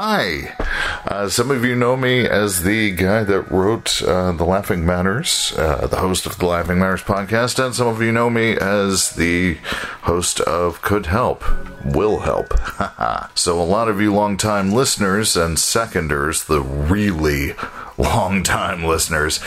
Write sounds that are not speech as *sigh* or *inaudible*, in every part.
Hi. Uh, some of you know me as the guy that wrote uh, The Laughing Matters, uh, the host of the Laughing Matters podcast, and some of you know me as the host of Could Help, Will Help. *laughs* so, a lot of you longtime listeners and seconders, the really long-time listeners,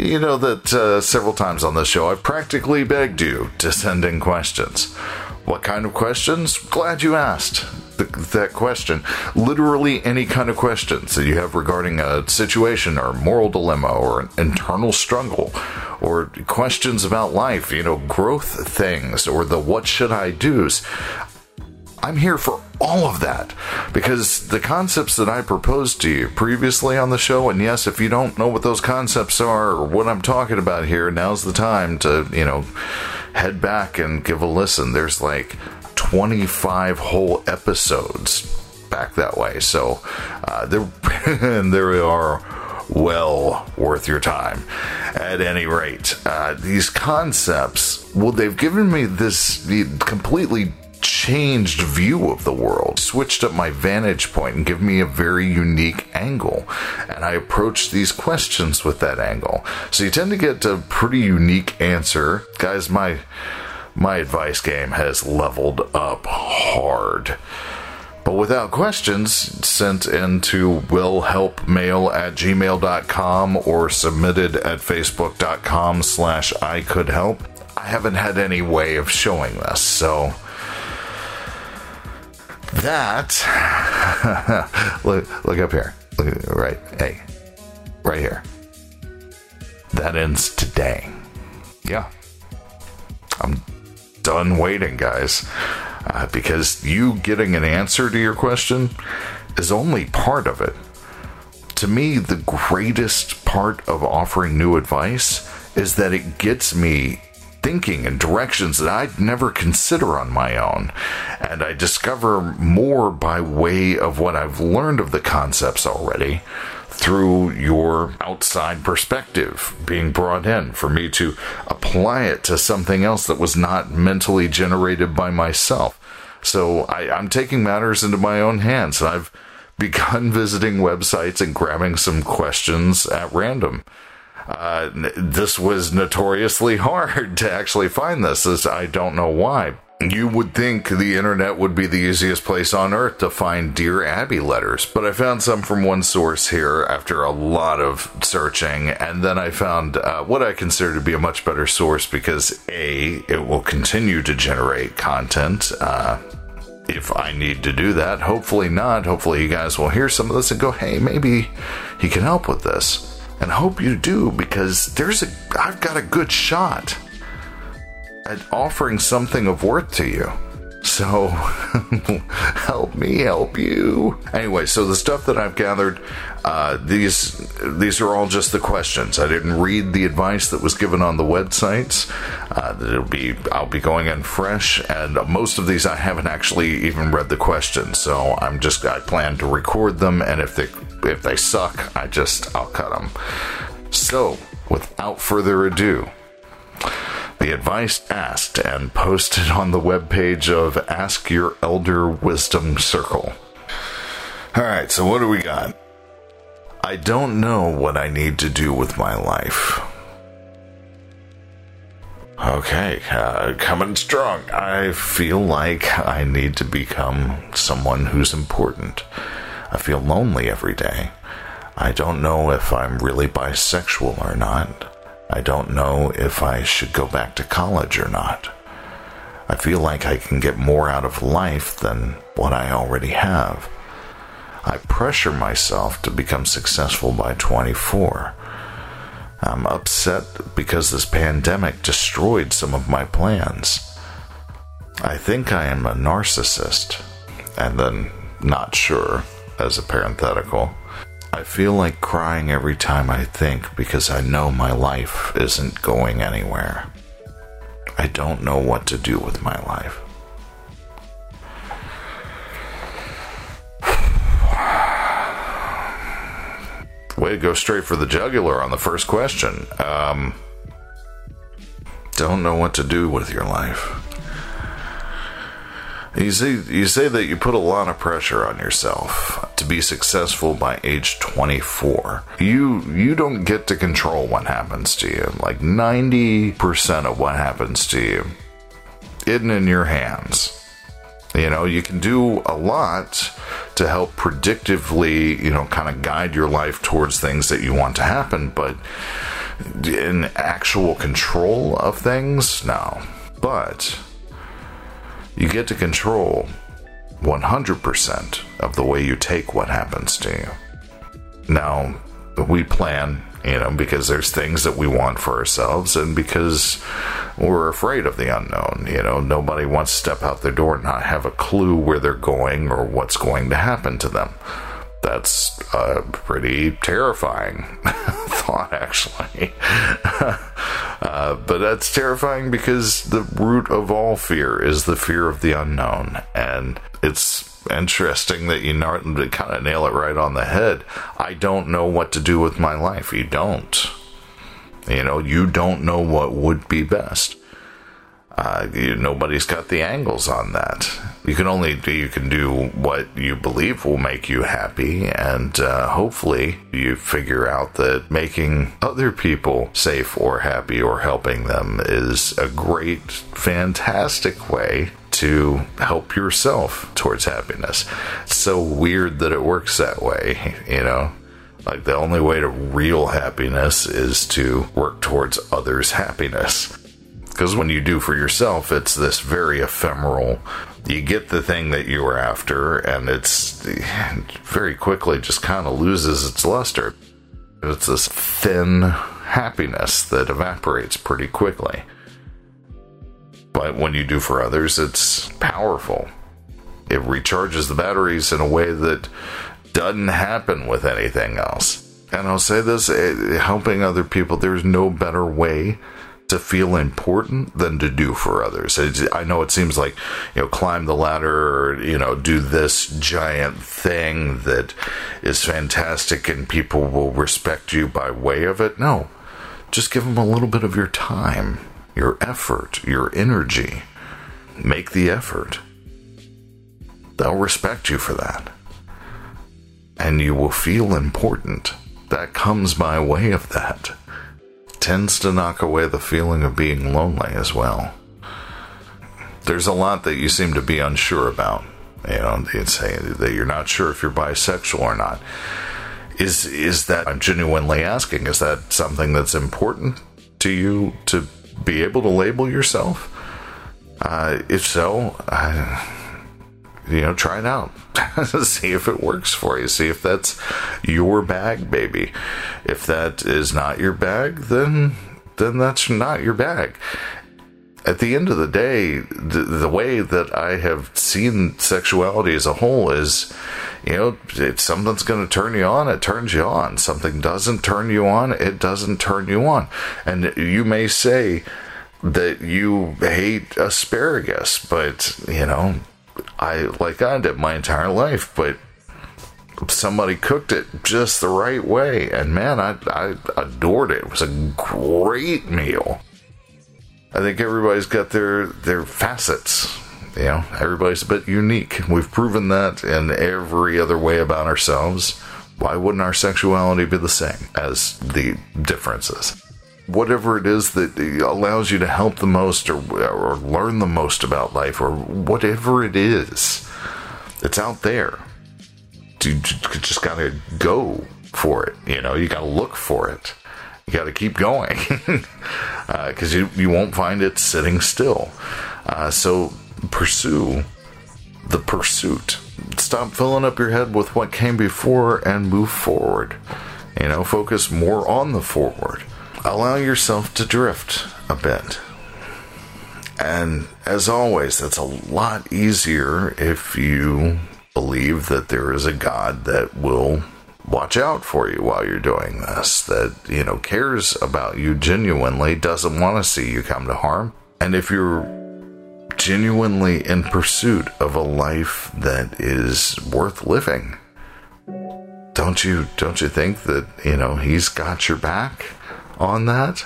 you know that uh, several times on this show I've practically begged you to send in questions. What kind of questions? Glad you asked the, that question. Literally any kind of questions that you have regarding a situation or moral dilemma or an internal struggle or questions about life, you know, growth things or the what should I do's. I'm here for all of that because the concepts that I proposed to you previously on the show, and yes, if you don't know what those concepts are or what I'm talking about here, now's the time to, you know, head back and give a listen. There's like 25 whole episodes back that way. So uh, there, *laughs* there are well worth your time. At any rate, uh, these concepts, well, they've given me this completely changed view of the world, switched up my vantage point, and give me a very unique angle. And I approach these questions with that angle. So you tend to get a pretty unique answer. Guys, my my advice game has leveled up hard. But without questions, sent into willhelpmail at gmail.com or submitted at facebook.com slash I could help. I haven't had any way of showing this, so that *laughs* look look up here. Look right. Hey. Right here. That ends today. Yeah. I'm done waiting, guys. Uh, because you getting an answer to your question is only part of it. To me, the greatest part of offering new advice is that it gets me thinking and directions that I'd never consider on my own. And I discover more by way of what I've learned of the concepts already through your outside perspective being brought in for me to apply it to something else that was not mentally generated by myself. So I, am taking matters into my own hands. And I've begun *laughs* visiting websites and grabbing some questions at random. Uh, this was notoriously *laughs* hard to actually find this, as I don't know why. You would think the internet would be the easiest place on earth to find Dear Abby letters, but I found some from one source here after a lot of searching, and then I found uh, what I consider to be a much better source because A, it will continue to generate content. Uh, if I need to do that, hopefully not. Hopefully, you guys will hear some of this and go, hey, maybe he can help with this and hope you do because there's a I've got a good shot at offering something of worth to you. So *laughs* help me help you. Anyway, so the stuff that I've gathered, uh, these these are all just the questions. I didn't read the advice that was given on the websites. Uh, it'll be I'll be going in fresh, and most of these I haven't actually even read the questions. So I'm just I plan to record them, and if they if they suck, I just I'll cut them. So without further ado. The advice asked and posted on the webpage of Ask Your Elder Wisdom Circle. Alright, so what do we got? I don't know what I need to do with my life. Okay, uh, coming strong. I feel like I need to become someone who's important. I feel lonely every day. I don't know if I'm really bisexual or not. I don't know if I should go back to college or not. I feel like I can get more out of life than what I already have. I pressure myself to become successful by 24. I'm upset because this pandemic destroyed some of my plans. I think I am a narcissist, and then not sure, as a parenthetical. I feel like crying every time I think because I know my life isn't going anywhere. I don't know what to do with my life. Way to go straight for the jugular on the first question. Um, don't know what to do with your life. You say you say that you put a lot of pressure on yourself to be successful by age 24. You you don't get to control what happens to you. Like 90% of what happens to you isn't in your hands. You know, you can do a lot to help predictively, you know, kind of guide your life towards things that you want to happen, but in actual control of things, no. But you get to control 100% of the way you take what happens to you. Now, we plan, you know, because there's things that we want for ourselves and because we're afraid of the unknown. You know, nobody wants to step out their door and not have a clue where they're going or what's going to happen to them. That's a pretty terrifying *laughs* thought, actually. *laughs* uh, but that's terrifying because the root of all fear is the fear of the unknown. And it's interesting that you kind of nail it right on the head. I don't know what to do with my life. You don't. You know, you don't know what would be best. Uh, you, nobody's got the angles on that. You can only do, you can do what you believe will make you happy, and uh, hopefully you figure out that making other people safe or happy or helping them is a great, fantastic way to help yourself towards happiness. It's so weird that it works that way, you know? Like the only way to real happiness is to work towards others' happiness. Because when you do for yourself, it's this very ephemeral. You get the thing that you were after, and it's very quickly just kind of loses its luster. It's this thin happiness that evaporates pretty quickly. But when you do for others, it's powerful. It recharges the batteries in a way that doesn't happen with anything else. And I'll say this eh, helping other people, there's no better way to feel important than to do for others. I know it seems like, you know, climb the ladder or, you know, do this giant thing that is fantastic and people will respect you by way of it. No, just give them a little bit of your time, your effort, your energy. Make the effort. They'll respect you for that. And you will feel important. That comes by way of that tends to knock away the feeling of being lonely as well. There's a lot that you seem to be unsure about. You know, say that you're not sure if you're bisexual or not. Is is that I'm genuinely asking? Is that something that's important to you to be able to label yourself? Uh, if so, you know, try it out. *laughs* See if it works for you. See if that's your bag, baby. If that is not your bag, then then that's not your bag. At the end of the day, the, the way that I have seen sexuality as a whole is, you know, if something's going to turn you on, it turns you on. Something doesn't turn you on, it doesn't turn you on. And you may say that you hate asparagus, but, you know, I like I did my entire life, but somebody cooked it just the right way, and man, I I adored it. It was a great meal. I think everybody's got their their facets. You know, everybody's a bit unique. We've proven that in every other way about ourselves. Why wouldn't our sexuality be the same as the differences? Whatever it is that allows you to help the most or, or learn the most about life or whatever it is it's out there you just gotta go for it you know? You gotta look for it. You gotta keep going because *laughs* uh, you, you won't find it sitting still. Uh, so pursue the pursuit. Stop filling up your head with what came before and move forward. You know focus more on the forward allow yourself to drift a bit. And as always, that's a lot easier if you believe that there is a God that will watch out for you while you're doing this, that, you know, cares about you genuinely, doesn't want to see you come to harm. And if you're genuinely in pursuit of a life that is worth living, don't you don't you think that, you know, he's got your back? On that.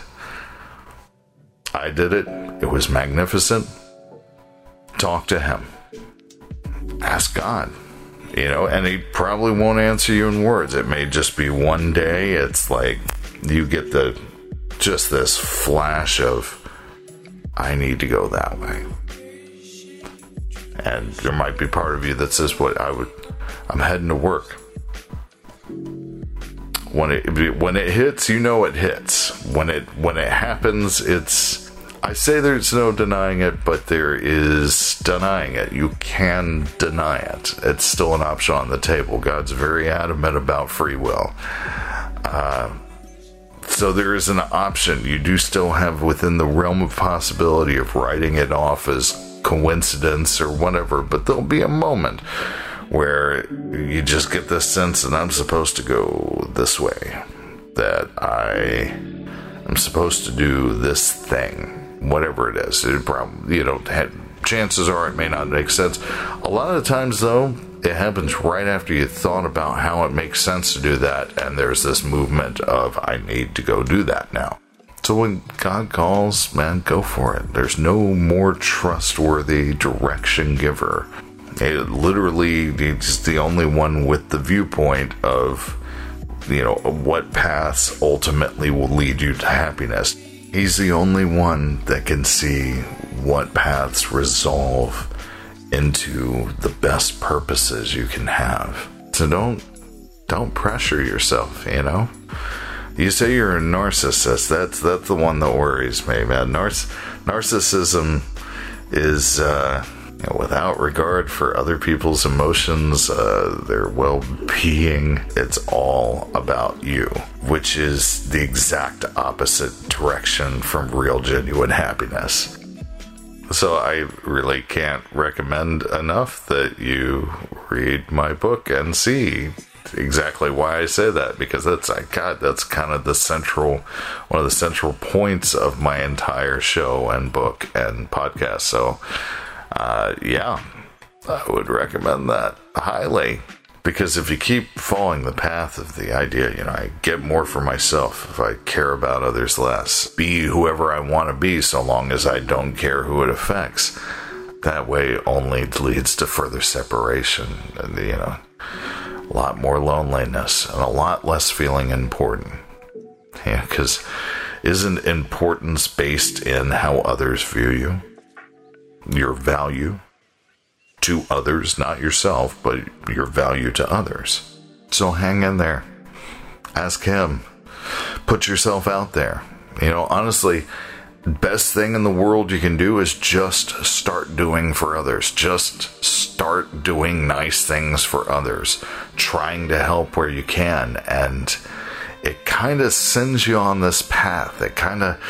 I did it. It was magnificent. Talk to him. Ask God. You know, and he probably won't answer you in words. It may just be one day. It's like you get the just this flash of, I need to go that way. And there might be part of you that says, What I would, I'm heading to work. When it when it hits, you know it hits. When it when it happens, it's I say there's no denying it, but there is denying it. You can deny it. It's still an option on the table. God's very adamant about free will. Uh, so there is an option. You do still have within the realm of possibility of writing it off as coincidence or whatever, but there'll be a moment where you just get this sense that I'm supposed to go this way, that I am supposed to do this thing, whatever it is. It probably, you know, chances are it may not make sense. A lot of the times, though, it happens right after you thought about how it makes sense to do that, and there's this movement of, I need to go do that now. So when God calls, man, go for it. There's no more trustworthy direction giver. It literally is the only one with the viewpoint of, you know, what paths ultimately will lead you to happiness. He's the only one that can see what paths resolve into the best purposes you can have. So don't don't pressure yourself, you know? You say you're a narcissist. That's that's the one that worries me, man. Narciss- narcissism is uh, you know, without regard for other people's emotions, uh, their well-being. It's all about you, which is the exact opposite direction from real, genuine happiness. So I really can't recommend enough that you read my book and see exactly why I say that because that's like God, that's kind of the central one of the central points of my entire show and book and podcast. So uh, yeah, I would recommend that highly because if you keep following the path of the idea, you know, I get more for myself if I care about others less, be whoever I want to be so long as I don't care who it affects. That way only leads to further separation and, you know, a lot more loneliness and a lot less feeling important. Yeah, because isn't importance based in how others view you? Your value? to others, not yourself, but your value to others. So hang in there. Ask him. Put yourself out there. You know, honestly, best thing in the world you can do is just start doing for others. Just start doing nice things for others, trying to help where you can and it kind of sends you on this path. It kind of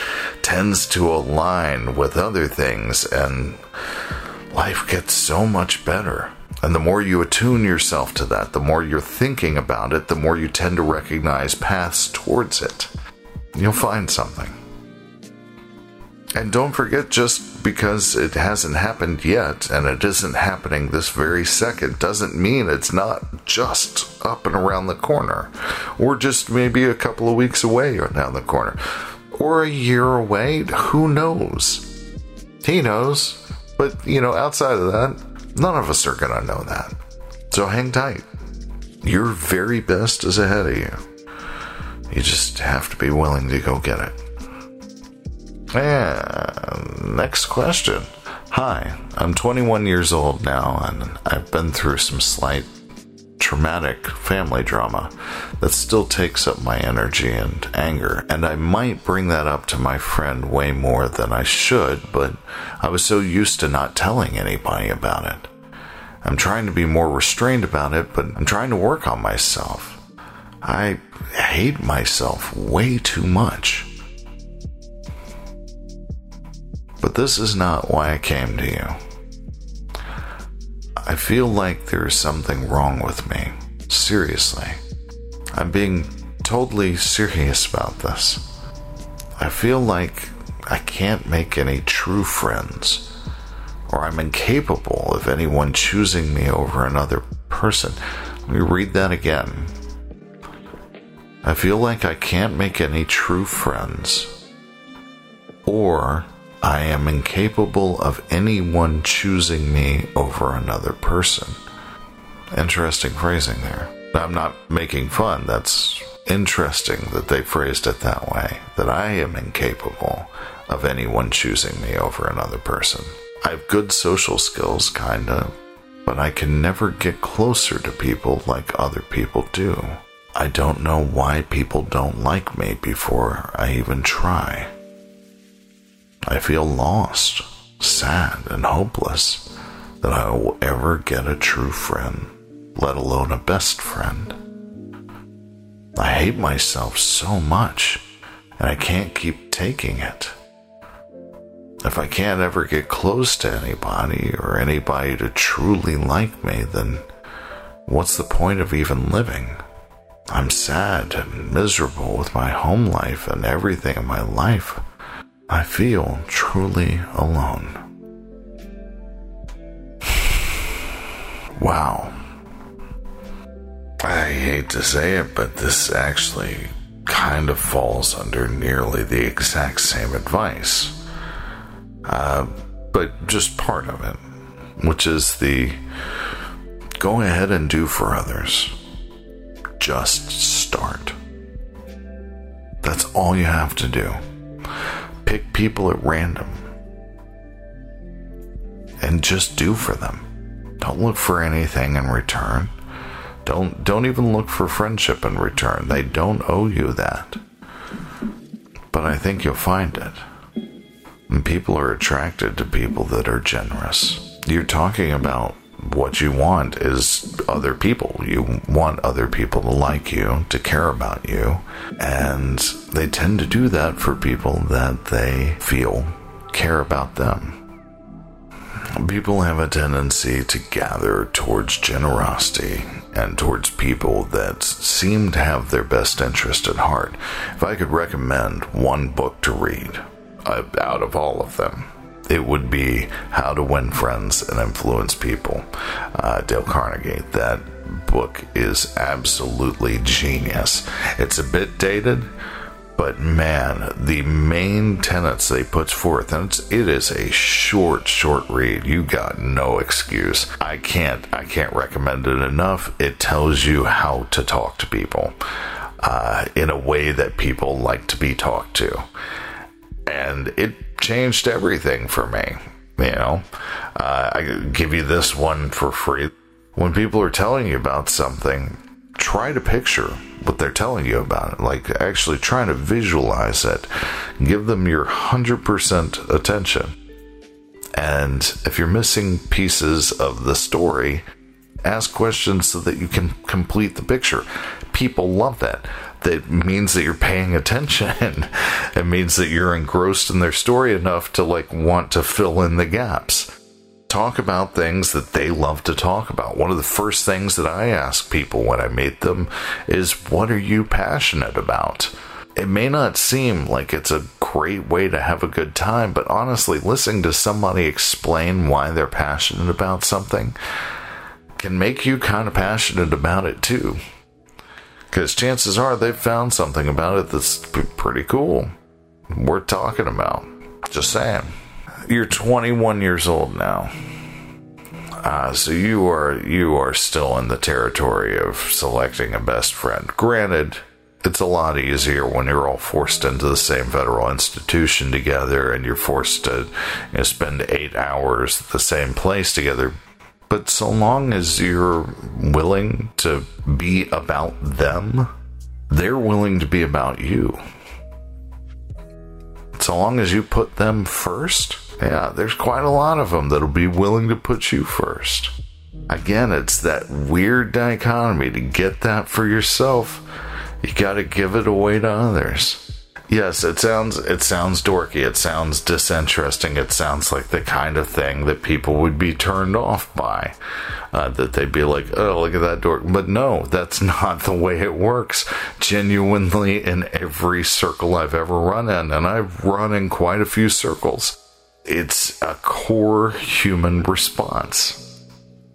tends to align with other things and life gets so much better. And the more you attune yourself to that, the more you're thinking about it, the more you tend to recognize paths towards it. You'll find something. And don't forget, just because it hasn't happened yet and it isn't happening this very second doesn't mean it's not just up and around the corner, or just maybe a couple of weeks away or down the corner, or a year away. Who knows? He knows. But, you know, outside of that, none of us are going to know that. So hang tight. Your very best is ahead of you. You just have to be willing to go get it. And next question. Hi, I'm 21 years old now, and I've been through some slight traumatic family drama that still takes up my energy and anger. And I might bring that up to my friend way more than I should, but I was so used to not telling anybody about it. I'm trying to be more restrained about it, but I'm trying to work on myself. I hate myself way too much. But this is not why I came to you. I feel like there is something wrong with me. Seriously. I'm being totally serious about this. I feel like I can't make any true friends, or I'm incapable of anyone choosing me over another person. Let me read that again. I feel like I can't make any true friends, or I am incapable of anyone choosing me over another person. Interesting phrasing there. I'm not making fun. That's interesting that they phrased it that way. That I am incapable of anyone choosing me over another person. I have good social skills, kinda, but I can never get closer to people like other people do. I don't know why people don't like me before I even try. I feel lost, sad, and hopeless that I will ever get a true friend, let alone a best friend. I hate myself so much, and I can't keep taking it. If I can't ever get close to anybody or anybody to truly like me, then what's the point of even living? I'm sad and miserable with my home life and everything in my life. I feel truly alone. wow. I hate to say it, but this actually kind of falls under nearly the exact same advice uh, but just part of it, which is the go ahead and do for others. Just start. That's all you have to do. Pick people at random and just do for them. Don't look for anything in return. Don't don't even look for friendship in return. They don't owe you that. But I think you'll find it. And people are attracted to people that are generous. You're talking about what you want is other people. You want other people to like you, to care about you. And they tend to do that for people that they feel care about them. People have a tendency to gather towards generosity and towards people that seem to have their best interest at heart. If I could recommend one book to read, out of all of them. It would be How to Win Friends and Influence People. Uh, Dale Carnegie. That book is absolutely genius. It's a bit dated, but man, the main tenets they put forth, and it's, it is a short, short read. You got no excuse. I can't, I can't recommend it enough. It tells you how to talk to people uh, in a way that people like to be talked to and it changed everything for me. You know, uh, I give you this one for free. When people are telling you about something, try to picture what they're telling you about it. Like actually trying to visualize it. Give them your 100% attention. And if you're missing pieces of the story, ask questions so that you can complete the picture. People love that that means that you're paying attention. *laughs* it means that you're engrossed in their story enough to like want to fill in the gaps. Talk about things that they love to talk about. One of the first things that I ask people when I meet them is, What are you passionate about? It may not seem like it's a great way to have a good time, but honestly, listening to somebody explain why they're passionate about something can make you kind of passionate about it too. Because chances are they've found something about it that's pretty cool. Worth talking about. Just saying. You're 21 years old now. Uh, so you are you are still in the territory of selecting a best friend. Granted, it's a lot easier when you're all forced into the same federal institution together and you're forced to you know, spend eight hours at the same place together. But so long as you're willing to be about them, they're willing to be about you. So long as you put them first, yeah, there's quite a lot of them that'll be willing to put you first. Again, it's that weird dichotomy to get that for yourself, you got to give it away to others. Yes, it sounds it sounds dorky. It sounds disinteresting. It sounds like the kind of thing that people would be turned off by. Uh, that they'd be like, "Oh, look at that dork." But no, that's *laughs* not the way it works. Genuinely, in every circle I've ever run in, and I've run in quite a few circles, it's a core human response.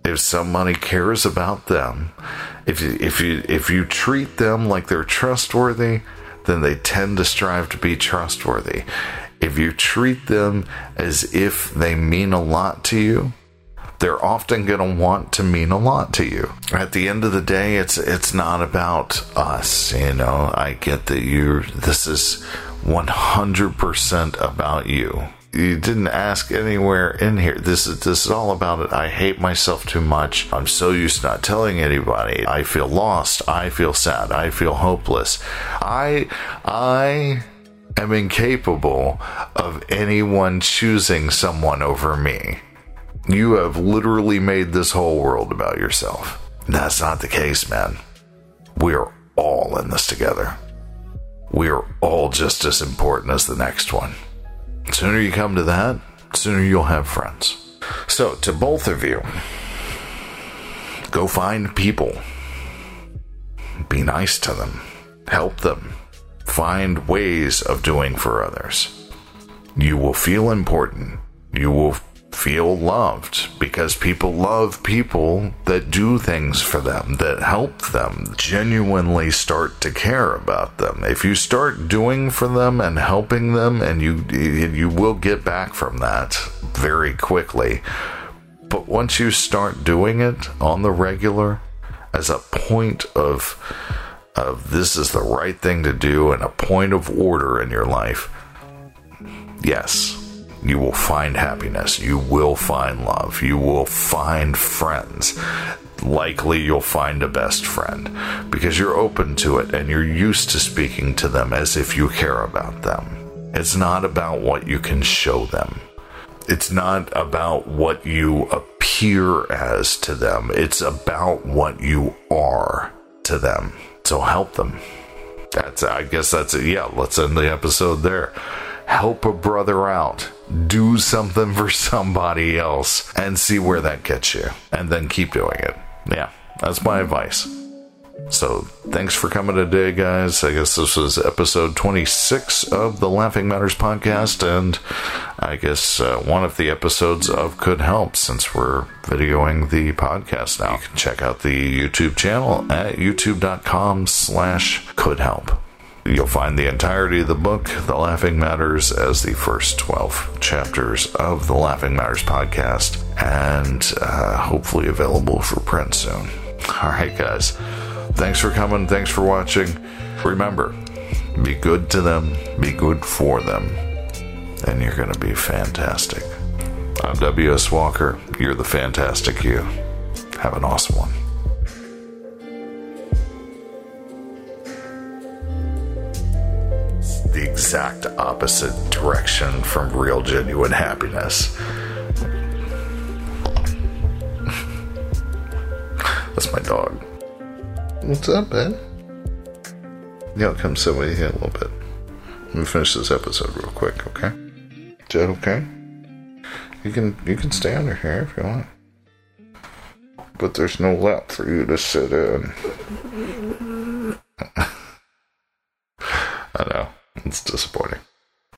If somebody cares about them, if you, if you if you treat them like they're trustworthy then they tend to strive to be trustworthy. If you treat them as if they mean a lot to you, they're often going to want to mean a lot to you. At the end of the day, it's it's not about us, you know. I get that you this is 100% about you. You didn't ask anywhere in here. This is this is all about it. I hate myself too much. I'm so used to not telling anybody. I feel lost. I feel sad. I feel hopeless. I I am incapable of anyone choosing someone over me. You have literally made this whole world about yourself. That's not the case, man. We're all in this together. We are all just as important as the next one. The sooner you come to that, sooner you'll have friends. So, to both of you, go find people. Be nice to them. Help them. Find ways of doing for others. You will feel important. You will feel loved because people love people that do things for them, that help them, genuinely start to care about them. If you start doing for them and helping them, and you you will get back from that very quickly. But once you start doing it on the regular, as a point of of this is the right thing to do and a point of order in your life, yes, you will find happiness. You will find love. You will find friends. Likely, you'll find a best friend because you're open to it and you're used to speaking to them as if you care about them. It's not about what you can show them, it's not about what you appear as to them, it's about what you are to them. So help them. That's, I guess that's it. Yeah, let's end the episode there help a brother out, do something for somebody else, and see where that gets you. And then keep doing it. Yeah, that's my advice. So, thanks for coming today, guys. I guess this was episode 26 of the Laughing Matters podcast, and I guess uh, one of the episodes of Could Help since we're videoing the podcast now. You can check out the YouTube channel at youtube.com slash could help. You'll find the entirety of the book, The Laughing Matters, as the first 12 chapters of the Laughing Matters podcast, and uh, hopefully available for print soon. All right, guys. Thanks for coming. Thanks for watching. Remember, be good to them, be good for them, and you're going to be fantastic. I'm W.S. Walker. You're the fantastic you. Have an awesome one. Exact opposite direction from real, genuine happiness. *laughs* That's my dog. What's up, man? Yeah, come sit with you a little bit. Let me finish this episode real quick, okay? Is that okay? You can you can stay under here if you want. But there's no lap for you to sit in. *laughs* It's disappointing.